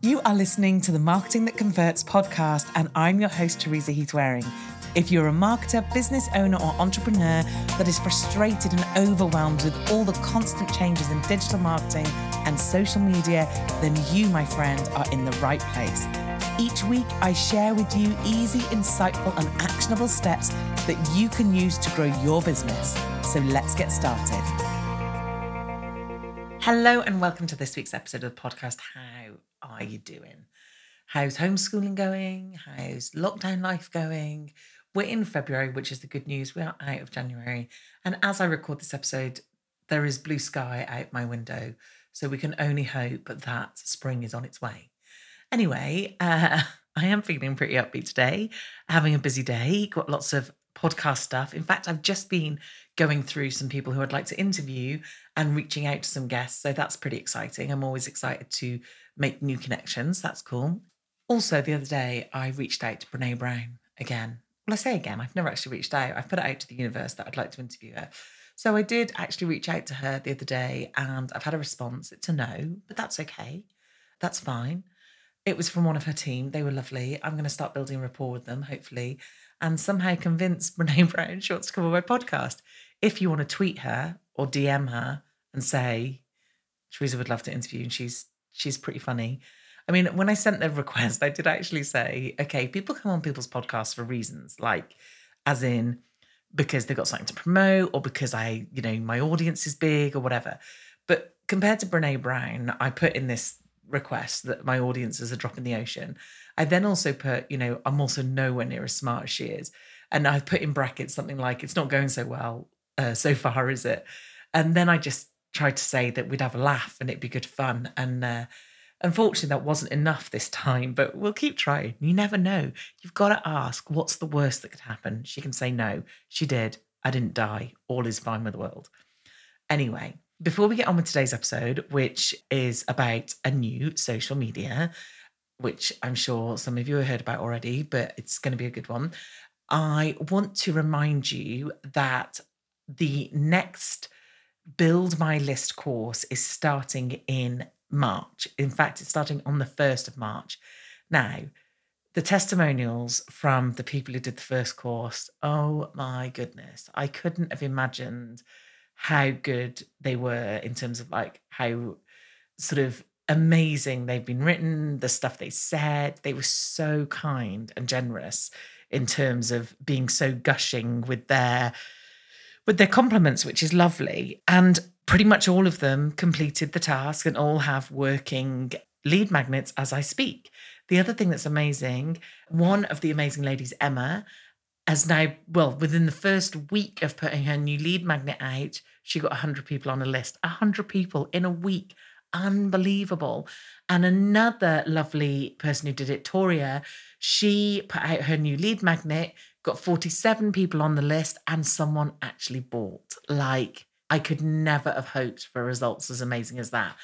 You are listening to the Marketing That Converts podcast, and I'm your host, Teresa Heath Wareing. If you're a marketer, business owner, or entrepreneur that is frustrated and overwhelmed with all the constant changes in digital marketing and social media, then you, my friend, are in the right place. Each week, I share with you easy, insightful, and actionable steps that you can use to grow your business. So let's get started. Hello, and welcome to this week's episode of the podcast. How are you doing? How's homeschooling going? How's lockdown life going? We're in February, which is the good news. We are out of January. And as I record this episode, there is blue sky out my window. So we can only hope that spring is on its way. Anyway, uh, I am feeling pretty upbeat today, having a busy day, got lots of podcast stuff. In fact, I've just been going through some people who I'd like to interview and reaching out to some guests. So that's pretty exciting. I'm always excited to make new connections. That's cool. Also, the other day, I reached out to Brene Brown again. Well, I say again, I've never actually reached out. I've put it out to the universe that I'd like to interview her. So I did actually reach out to her the other day and I've had a response. It's a no, but that's okay. That's fine. It was from one of her team. They were lovely. I'm going to start building rapport with them, hopefully, and somehow convince Brene Brown she wants to come on my podcast. If you want to tweet her or DM her and say, Teresa would love to interview, and she's she's pretty funny. I mean, when I sent the request, I did actually say, okay, people come on people's podcasts for reasons, like as in because they've got something to promote or because I, you know, my audience is big or whatever. But compared to Brene Brown, I put in this request that my audience is a drop in the ocean. I then also put, you know, I'm also nowhere near as smart as she is. And I put in brackets something like, it's not going so well uh, so far, is it? And then I just tried to say that we'd have a laugh and it'd be good fun. And uh, unfortunately, that wasn't enough this time, but we'll keep trying. You never know. You've got to ask, what's the worst that could happen? She can say no. She did. I didn't die. All is fine with the world. Anyway, before we get on with today's episode, which is about a new social media, which I'm sure some of you have heard about already, but it's going to be a good one. I want to remind you that the next Build My List course is starting in March. In fact, it's starting on the 1st of March. Now, the testimonials from the people who did the first course, oh my goodness, I couldn't have imagined how good they were in terms of like how sort of amazing they've been written, the stuff they said. They were so kind and generous in terms of being so gushing with their with their compliments, which is lovely. And pretty much all of them completed the task and all have working lead magnets as I speak. The other thing that's amazing, one of the amazing ladies, Emma, has now, well, within the first week of putting her new lead magnet out, she got 100 people on a list. 100 people in a week. Unbelievable. And another lovely person who did it, Toria, she put out her new lead magnet got 47 people on the list, and someone actually bought. Like, I could never have hoped for results as amazing as that.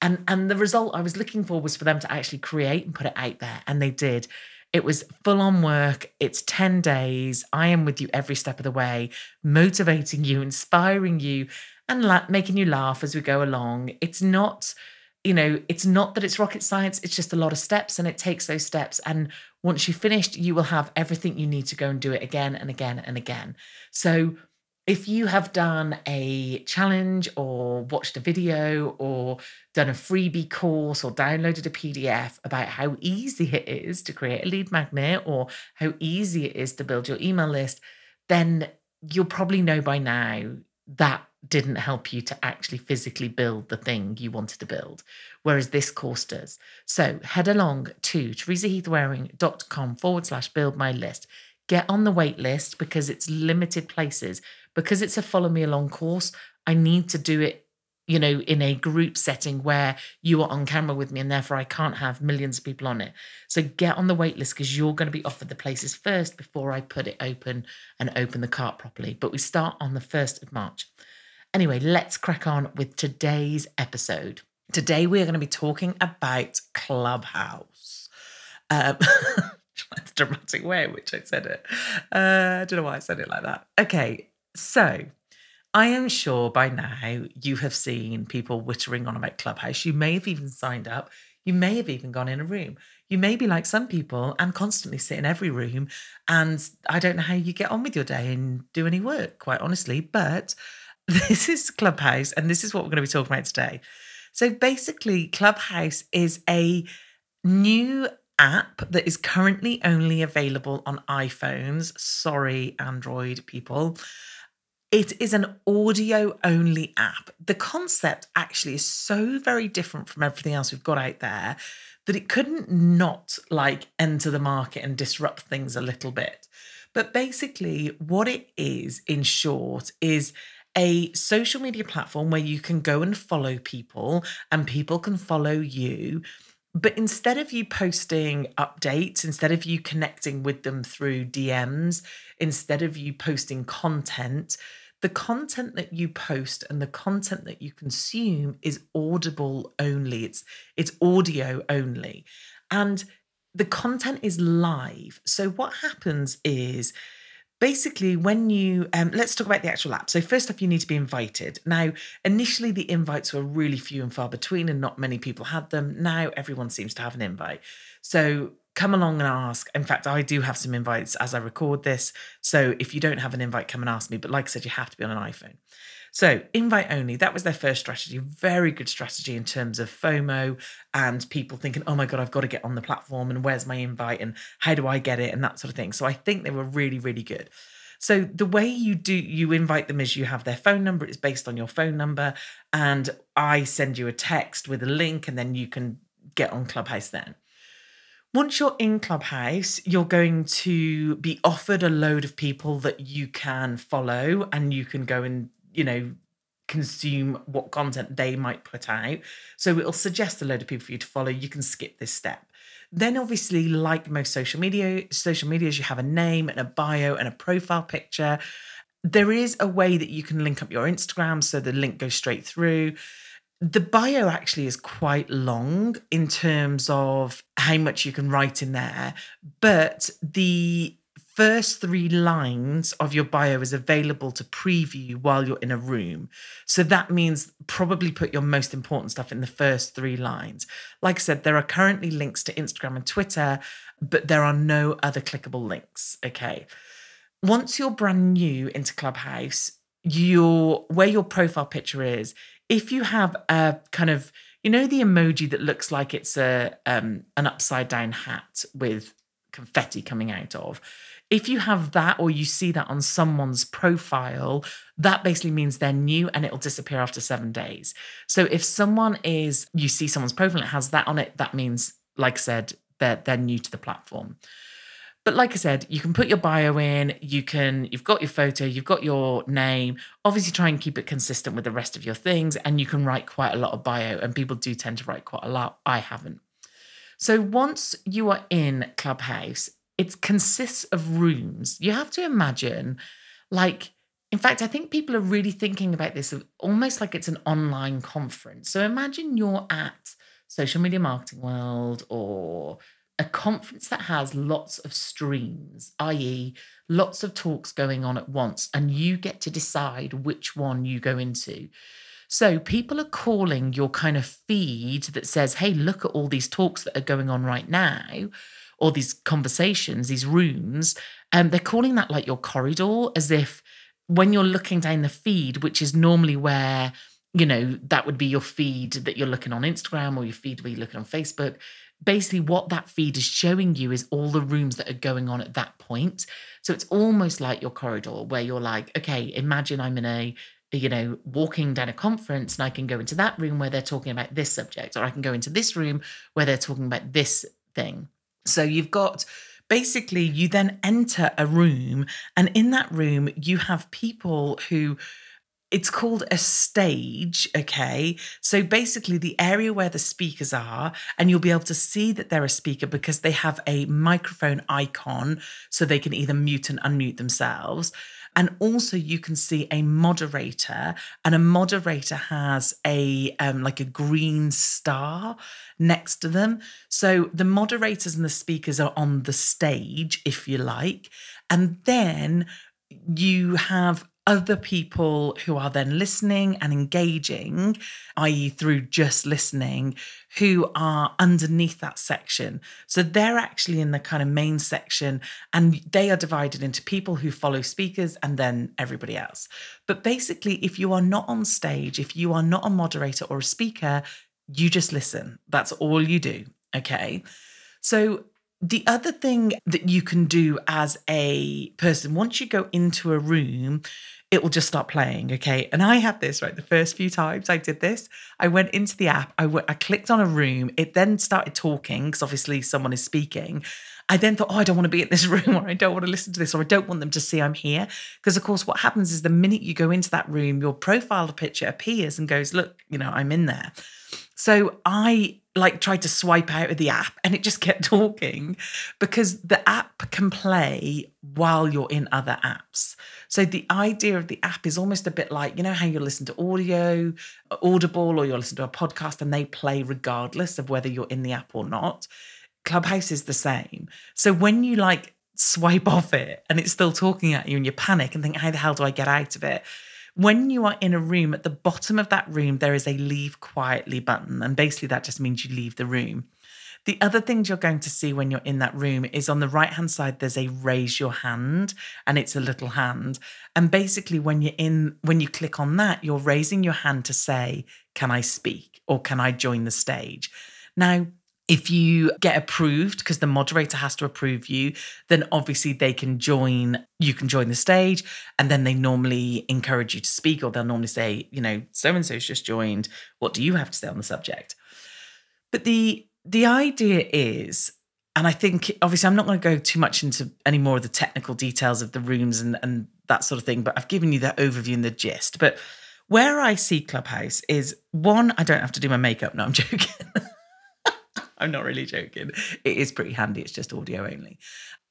And, and the result I was looking for was for them to actually create and put it out there. And they did. It was full on work. It's 10 days. I am with you every step of the way, motivating you, inspiring you, and la- making you laugh as we go along. It's not you know, it's not that it's rocket science, it's just a lot of steps and it takes those steps. And once you've finished, you will have everything you need to go and do it again and again and again. So if you have done a challenge or watched a video or done a freebie course or downloaded a PDF about how easy it is to create a lead magnet or how easy it is to build your email list, then you'll probably know by now that didn't help you to actually physically build the thing you wanted to build, whereas this course does. So head along to teresaheathwareing.com forward slash build my list. Get on the wait list because it's limited places. Because it's a follow me along course, I need to do it, you know, in a group setting where you are on camera with me and therefore I can't have millions of people on it. So get on the wait list because you're going to be offered the places first before I put it open and open the cart properly. But we start on the 1st of March. Anyway, let's crack on with today's episode. Today, we are going to be talking about Clubhouse. Um, the dramatic way in which I said it. Uh, I don't know why I said it like that. Okay, so I am sure by now you have seen people wittering on about Clubhouse. You may have even signed up. You may have even gone in a room. You may be like some people and constantly sit in every room. And I don't know how you get on with your day and do any work, quite honestly. But this is Clubhouse, and this is what we're going to be talking about today. So basically, Clubhouse is a new app that is currently only available on iPhones. Sorry, Android people. It is an audio only app. The concept actually is so very different from everything else we've got out there that it couldn't not like enter the market and disrupt things a little bit. But basically, what it is in short is a social media platform where you can go and follow people and people can follow you. But instead of you posting updates, instead of you connecting with them through DMs, instead of you posting content, the content that you post and the content that you consume is audible only. It's it's audio only. And the content is live. So what happens is basically when you um, let's talk about the actual app. So first off you need to be invited. Now initially the invites were really few and far between and not many people had them. Now everyone seems to have an invite. So come along and ask. In fact i do have some invites as i record this. So if you don't have an invite come and ask me. But like i said you have to be on an iphone so, invite only, that was their first strategy. Very good strategy in terms of FOMO and people thinking, oh my God, I've got to get on the platform and where's my invite and how do I get it and that sort of thing. So, I think they were really, really good. So the way you do you invite them is you have their phone number, it's based on your phone number, and I send you a text with a link, and then you can get on Clubhouse then. Once you're in Clubhouse, you're going to be offered a load of people that you can follow and you can go and, you know, consume what content they might put out. So it'll suggest a load of people for you to follow. You can skip this step. Then obviously, like most social media, social medias, you have a name and a bio and a profile picture. There is a way that you can link up your Instagram so the link goes straight through. The bio actually is quite long in terms of how much you can write in there, but the first three lines of your bio is available to preview while you're in a room. So that means probably put your most important stuff in the first three lines. Like I said, there are currently links to Instagram and Twitter, but there are no other clickable links. Okay. Once you're brand new into Clubhouse, your where your profile picture is, if you have a kind of you know the emoji that looks like it's a um, an upside down hat with confetti coming out of if you have that or you see that on someone's profile, that basically means they're new and it'll disappear after seven days. So if someone is, you see someone's profile and it has that on it, that means, like I said, they're, they're new to the platform. But like I said, you can put your bio in, you can, you've got your photo, you've got your name. Obviously, try and keep it consistent with the rest of your things, and you can write quite a lot of bio, and people do tend to write quite a lot. I haven't. So once you are in Clubhouse, it consists of rooms. You have to imagine, like, in fact, I think people are really thinking about this almost like it's an online conference. So imagine you're at Social Media Marketing World or a conference that has lots of streams, i.e., lots of talks going on at once, and you get to decide which one you go into. So people are calling your kind of feed that says, hey, look at all these talks that are going on right now or these conversations, these rooms, and um, they're calling that like your corridor, as if when you're looking down the feed, which is normally where you know that would be your feed that you're looking on Instagram or your feed where you're looking on Facebook. Basically, what that feed is showing you is all the rooms that are going on at that point. So it's almost like your corridor where you're like, okay, imagine I'm in a you know, walking down a conference and I can go into that room where they're talking about this subject, or I can go into this room where they're talking about this thing. So you've got basically, you then enter a room, and in that room, you have people who it's called a stage, okay? So basically, the area where the speakers are, and you'll be able to see that they're a speaker because they have a microphone icon so they can either mute and unmute themselves. And also, you can see a moderator, and a moderator has a um, like a green star next to them. So the moderators and the speakers are on the stage, if you like, and then you have other people who are then listening and engaging, i.e., through just listening, who are underneath that section. So they're actually in the kind of main section and they are divided into people who follow speakers and then everybody else. But basically, if you are not on stage, if you are not a moderator or a speaker, you just listen. That's all you do. Okay. So the other thing that you can do as a person, once you go into a room, it will just start playing. Okay. And I had this, right? The first few times I did this, I went into the app, I, w- I clicked on a room, it then started talking because obviously someone is speaking. I then thought, oh, I don't want to be in this room, or I don't want to listen to this, or I don't want them to see I'm here. Because, of course, what happens is the minute you go into that room, your profile picture appears and goes, look, you know, I'm in there. So I like tried to swipe out of the app and it just kept talking because the app can play while you're in other apps. So the idea of the app is almost a bit like, you know, how you listen to audio, uh, Audible, or you'll listen to a podcast and they play regardless of whether you're in the app or not. Clubhouse is the same. So when you like swipe off it and it's still talking at you and you panic and think, how the hell do I get out of it? When you are in a room, at the bottom of that room, there is a leave quietly button. And basically, that just means you leave the room. The other things you're going to see when you're in that room is on the right hand side, there's a raise your hand and it's a little hand. And basically, when you're in, when you click on that, you're raising your hand to say, Can I speak or can I join the stage? Now, if you get approved, because the moderator has to approve you, then obviously they can join, you can join the stage. And then they normally encourage you to speak, or they'll normally say, you know, so and so's just joined. What do you have to say on the subject? But the the idea is, and I think obviously I'm not going to go too much into any more of the technical details of the rooms and, and that sort of thing, but I've given you the overview and the gist. But where I see Clubhouse is one, I don't have to do my makeup. No, I'm joking. I'm not really joking. It is pretty handy. It's just audio only.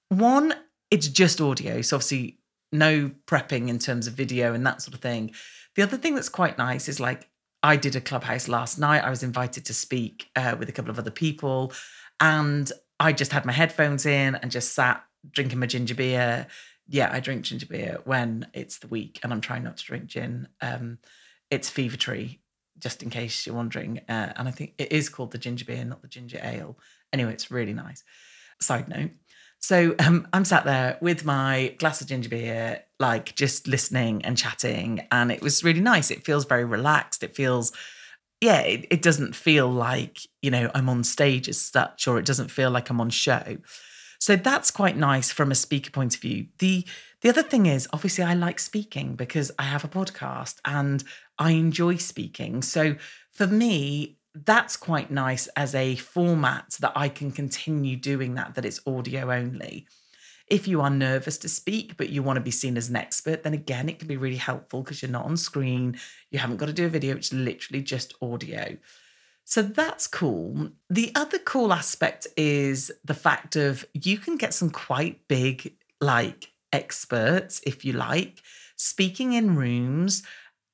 One, it's just audio. So obviously, no prepping in terms of video and that sort of thing. The other thing that's quite nice is like I did a clubhouse last night. I was invited to speak uh, with a couple of other people, and I just had my headphones in and just sat drinking my ginger beer. Yeah, I drink ginger beer when it's the week, and I'm trying not to drink gin. Um, it's Fever Tree, just in case you're wondering. Uh, and I think it is called the ginger beer, not the ginger ale. Anyway, it's really nice. Side note. So um, I'm sat there with my glass of ginger beer, like just listening and chatting. And it was really nice. It feels very relaxed. It feels, yeah, it, it doesn't feel like, you know, I'm on stage as such, or it doesn't feel like I'm on show. So that's quite nice from a speaker point of view. The the other thing is obviously I like speaking because I have a podcast and I enjoy speaking. So for me, that's quite nice as a format that I can continue doing that, that it's audio only. If you are nervous to speak, but you want to be seen as an expert, then again, it can be really helpful because you're not on screen. You haven't got to do a video, it's literally just audio. So that's cool. The other cool aspect is the fact of you can get some quite big, like experts, if you like, speaking in rooms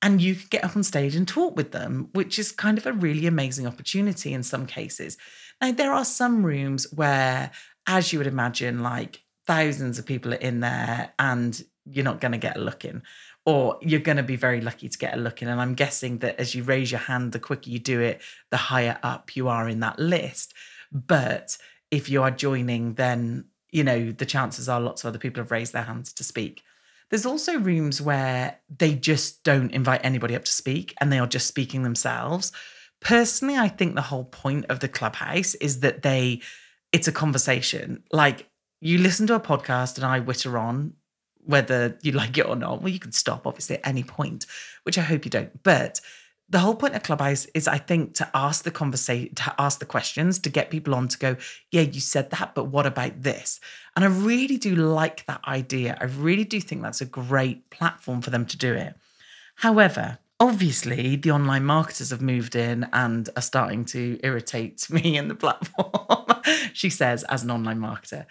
and you could get up on stage and talk with them, which is kind of a really amazing opportunity in some cases. Now, there are some rooms where, as you would imagine, like thousands of people are in there and you're not going to get a look in, or you're going to be very lucky to get a look in. And I'm guessing that as you raise your hand, the quicker you do it, the higher up you are in that list. But if you are joining, then, you know, the chances are lots of other people have raised their hands to speak. There's also rooms where they just don't invite anybody up to speak and they are just speaking themselves. Personally, I think the whole point of the clubhouse is that they, it's a conversation. Like you listen to a podcast and I witter on, whether you like it or not. Well, you can stop obviously at any point, which I hope you don't. But the whole point of Clubhouse is, I think, to ask the conversation, to ask the questions, to get people on to go, yeah, you said that, but what about this? And I really do like that idea. I really do think that's a great platform for them to do it. However, obviously, the online marketers have moved in and are starting to irritate me and the platform, she says, as an online marketer.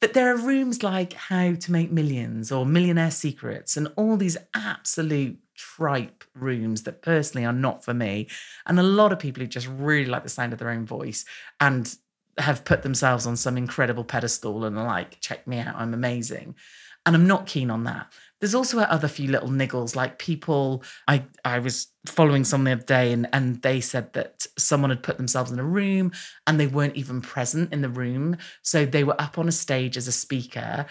But there are rooms like How to Make Millions or Millionaire Secrets and all these absolute tripe rooms that personally are not for me. And a lot of people who just really like the sound of their own voice and have put themselves on some incredible pedestal and are like, check me out, I'm amazing. And I'm not keen on that. There's also other few little niggles, like people. I I was following someone the other day, and and they said that someone had put themselves in a room and they weren't even present in the room, so they were up on a stage as a speaker,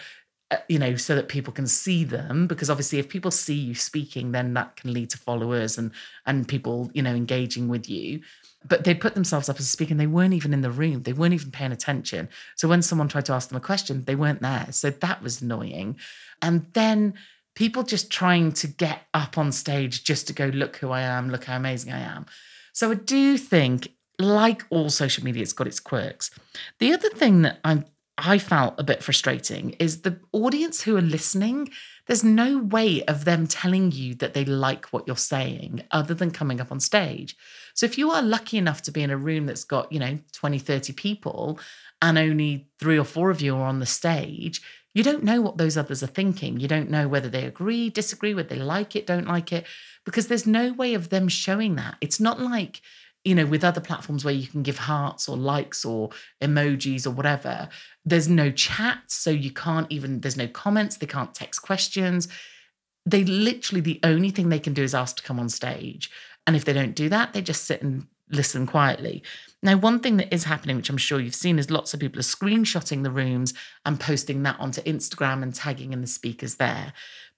Uh, you know, so that people can see them. Because obviously, if people see you speaking, then that can lead to followers and and people, you know, engaging with you. But they put themselves up as and they weren't even in the room. They weren't even paying attention. So when someone tried to ask them a question, they weren't there. So that was annoying. And then people just trying to get up on stage just to go, look who I am, look how amazing I am. So I do think, like all social media, it's got its quirks. The other thing that I'm I felt a bit frustrating is the audience who are listening, there's no way of them telling you that they like what you're saying other than coming up on stage. So if you are lucky enough to be in a room that's got, you know, 20, 30 people and only three or four of you are on the stage, you don't know what those others are thinking. You don't know whether they agree, disagree, whether they like it, don't like it, because there's no way of them showing that. It's not like you know, with other platforms where you can give hearts or likes or emojis or whatever, there's no chat. So you can't even, there's no comments, they can't text questions. They literally, the only thing they can do is ask to come on stage. And if they don't do that, they just sit and listen quietly. Now, one thing that is happening, which I'm sure you've seen, is lots of people are screenshotting the rooms and posting that onto Instagram and tagging in the speakers there.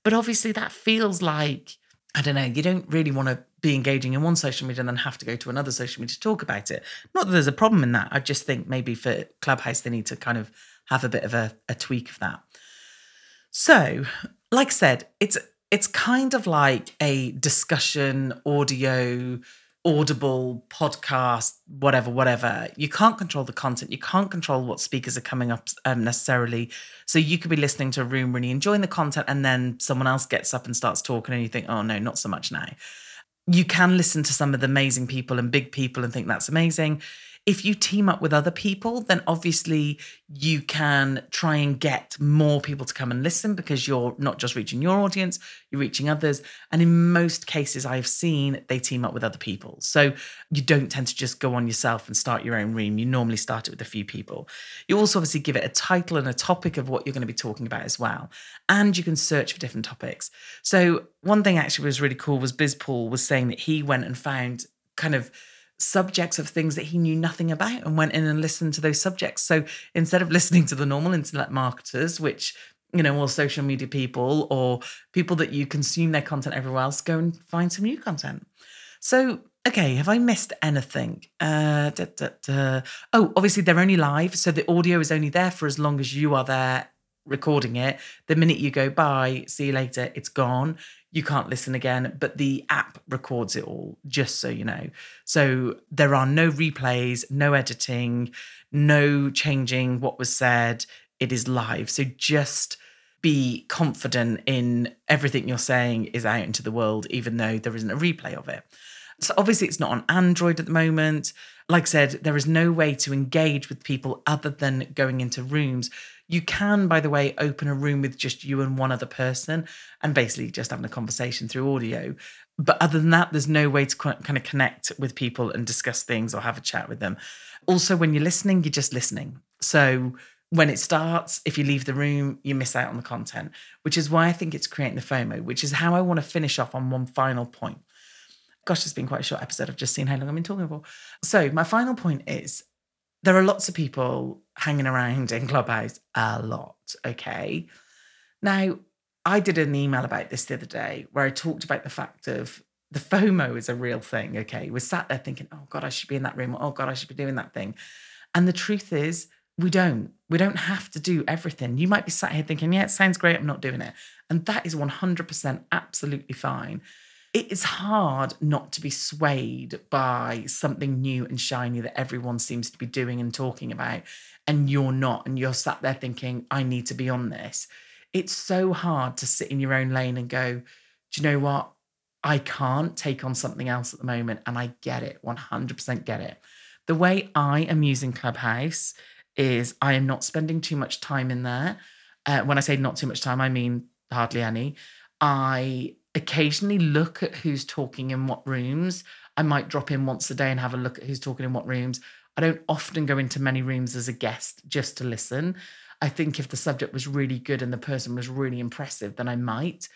But obviously, that feels like, I don't know, you don't really want to be engaging in one social media and then have to go to another social media to talk about it. Not that there's a problem in that. I just think maybe for Clubhouse, they need to kind of have a bit of a, a tweak of that. So, like I said, it's it's kind of like a discussion audio Audible, podcast, whatever, whatever. You can't control the content. You can't control what speakers are coming up um, necessarily. So you could be listening to a room, really enjoying the content, and then someone else gets up and starts talking, and you think, oh no, not so much now. You can listen to some of the amazing people and big people and think that's amazing if you team up with other people, then obviously you can try and get more people to come and listen because you're not just reaching your audience, you're reaching others. And in most cases, I've seen they team up with other people. So you don't tend to just go on yourself and start your own room. You normally start it with a few people. You also obviously give it a title and a topic of what you're going to be talking about as well. And you can search for different topics. So one thing actually was really cool was Biz Paul was saying that he went and found kind of subjects of things that he knew nothing about and went in and listened to those subjects. So instead of listening to the normal internet marketers, which you know, or social media people or people that you consume their content everywhere else, go and find some new content. So, okay, have I missed anything? Uh, da, da, da. Oh, obviously they're only live, so the audio is only there for as long as you are there recording it. The minute you go by, see you later, it's gone you can't listen again, but the app records it all, just so you know. So there are no replays, no editing, no changing what was said. It is live. So just be confident in everything you're saying is out into the world, even though there isn't a replay of it. So obviously, it's not on Android at the moment. Like I said, there is no way to engage with people other than going into rooms. You can, by the way, open a room with just you and one other person and basically just having a conversation through audio. But other than that, there's no way to kind of connect with people and discuss things or have a chat with them. Also, when you're listening, you're just listening. So when it starts, if you leave the room, you miss out on the content, which is why I think it's creating the FOMO, which is how I want to finish off on one final point. Gosh, it's been quite a short episode. I've just seen how long I've been talking for. So, my final point is there are lots of people hanging around in Clubhouse a lot. Okay. Now, I did an email about this the other day where I talked about the fact of the FOMO is a real thing. Okay. We're sat there thinking, oh God, I should be in that room. Oh God, I should be doing that thing. And the truth is, we don't. We don't have to do everything. You might be sat here thinking, yeah, it sounds great. I'm not doing it. And that is 100% absolutely fine it is hard not to be swayed by something new and shiny that everyone seems to be doing and talking about, and you're not, and you're sat there thinking, I need to be on this. It's so hard to sit in your own lane and go, Do you know what? I can't take on something else at the moment. And I get it, 100% get it. The way I am using Clubhouse is I am not spending too much time in there. Uh, when I say not too much time, I mean hardly any. I occasionally look at who's talking in what rooms. I might drop in once a day and have a look at who's talking in what rooms. I don't often go into many rooms as a guest just to listen. I think if the subject was really good and the person was really impressive, then I might.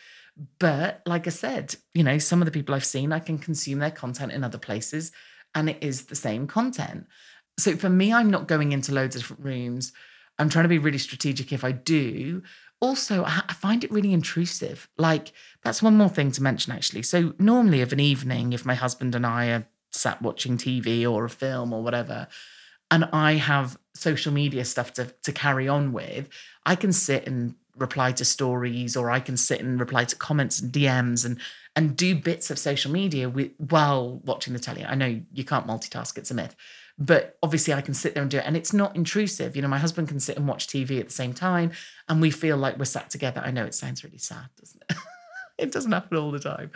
But like I said, you know, some of the people I've seen, I can consume their content in other places and it is the same content. So for me, I'm not going into loads of different rooms. I'm trying to be really strategic if I do, also I find it really intrusive. Like that's one more thing to mention actually. So normally of an evening, if my husband and I are sat watching TV or a film or whatever, and I have social media stuff to, to carry on with, I can sit and reply to stories or I can sit and reply to comments and DMs and and do bits of social media with, while watching the telly. I know you can't multitask, it's a myth but obviously I can sit there and do it and it's not intrusive. You know, my husband can sit and watch TV at the same time and we feel like we're sat together. I know it sounds really sad, doesn't it? it doesn't happen all the time.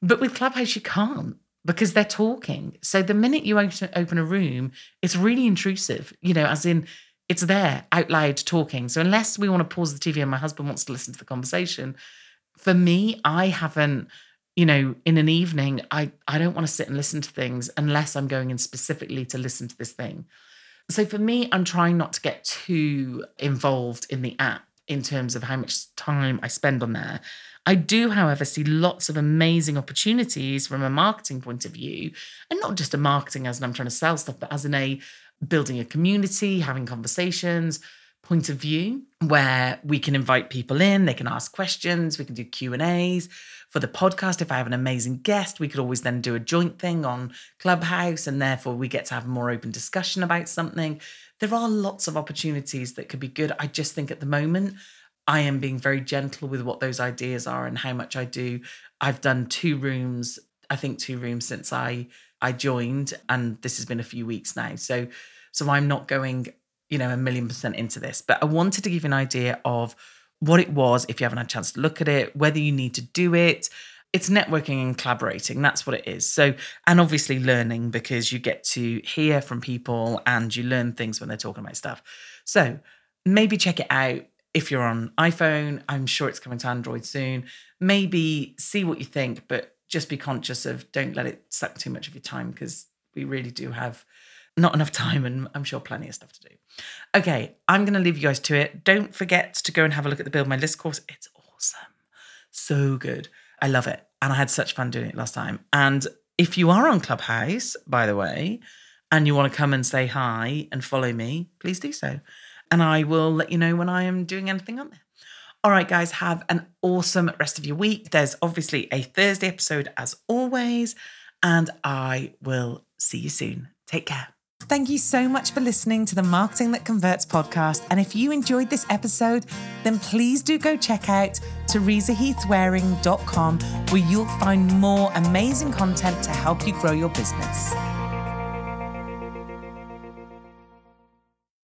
But with Clubhouse, you can't because they're talking. So the minute you open a room, it's really intrusive, you know, as in it's there out loud talking. So unless we want to pause the TV and my husband wants to listen to the conversation, for me, I haven't you know, in an evening, I, I don't want to sit and listen to things unless I'm going in specifically to listen to this thing. So for me, I'm trying not to get too involved in the app in terms of how much time I spend on there. I do, however, see lots of amazing opportunities from a marketing point of view, and not just a marketing as in I'm trying to sell stuff, but as in a building a community, having conversations, point of view where we can invite people in they can ask questions we can do q and a's for the podcast if i have an amazing guest we could always then do a joint thing on clubhouse and therefore we get to have a more open discussion about something. There are lots of opportunities that could be good. I just think at the moment i am being very gentle with what those ideas are and how much i do. I've done two rooms i think two rooms since i I joined, and this has been a few weeks now. So, so I'm not going, you know, a million percent into this, but I wanted to give an idea of what it was if you haven't had a chance to look at it, whether you need to do it. It's networking and collaborating. That's what it is. So, and obviously learning because you get to hear from people and you learn things when they're talking about stuff. So, maybe check it out if you're on iPhone. I'm sure it's coming to Android soon. Maybe see what you think, but just be conscious of don't let it suck too much of your time because we really do have not enough time and I'm sure plenty of stuff to do. Okay, I'm going to leave you guys to it. Don't forget to go and have a look at the Build My List course. It's awesome. So good. I love it. And I had such fun doing it last time. And if you are on Clubhouse, by the way, and you want to come and say hi and follow me, please do so. And I will let you know when I am doing anything on there. All right, guys, have an awesome rest of your week. There's obviously a Thursday episode as always, and I will see you soon. Take care. Thank you so much for listening to the Marketing That Converts podcast. And if you enjoyed this episode, then please do go check out teresaheathwareing.com where you'll find more amazing content to help you grow your business.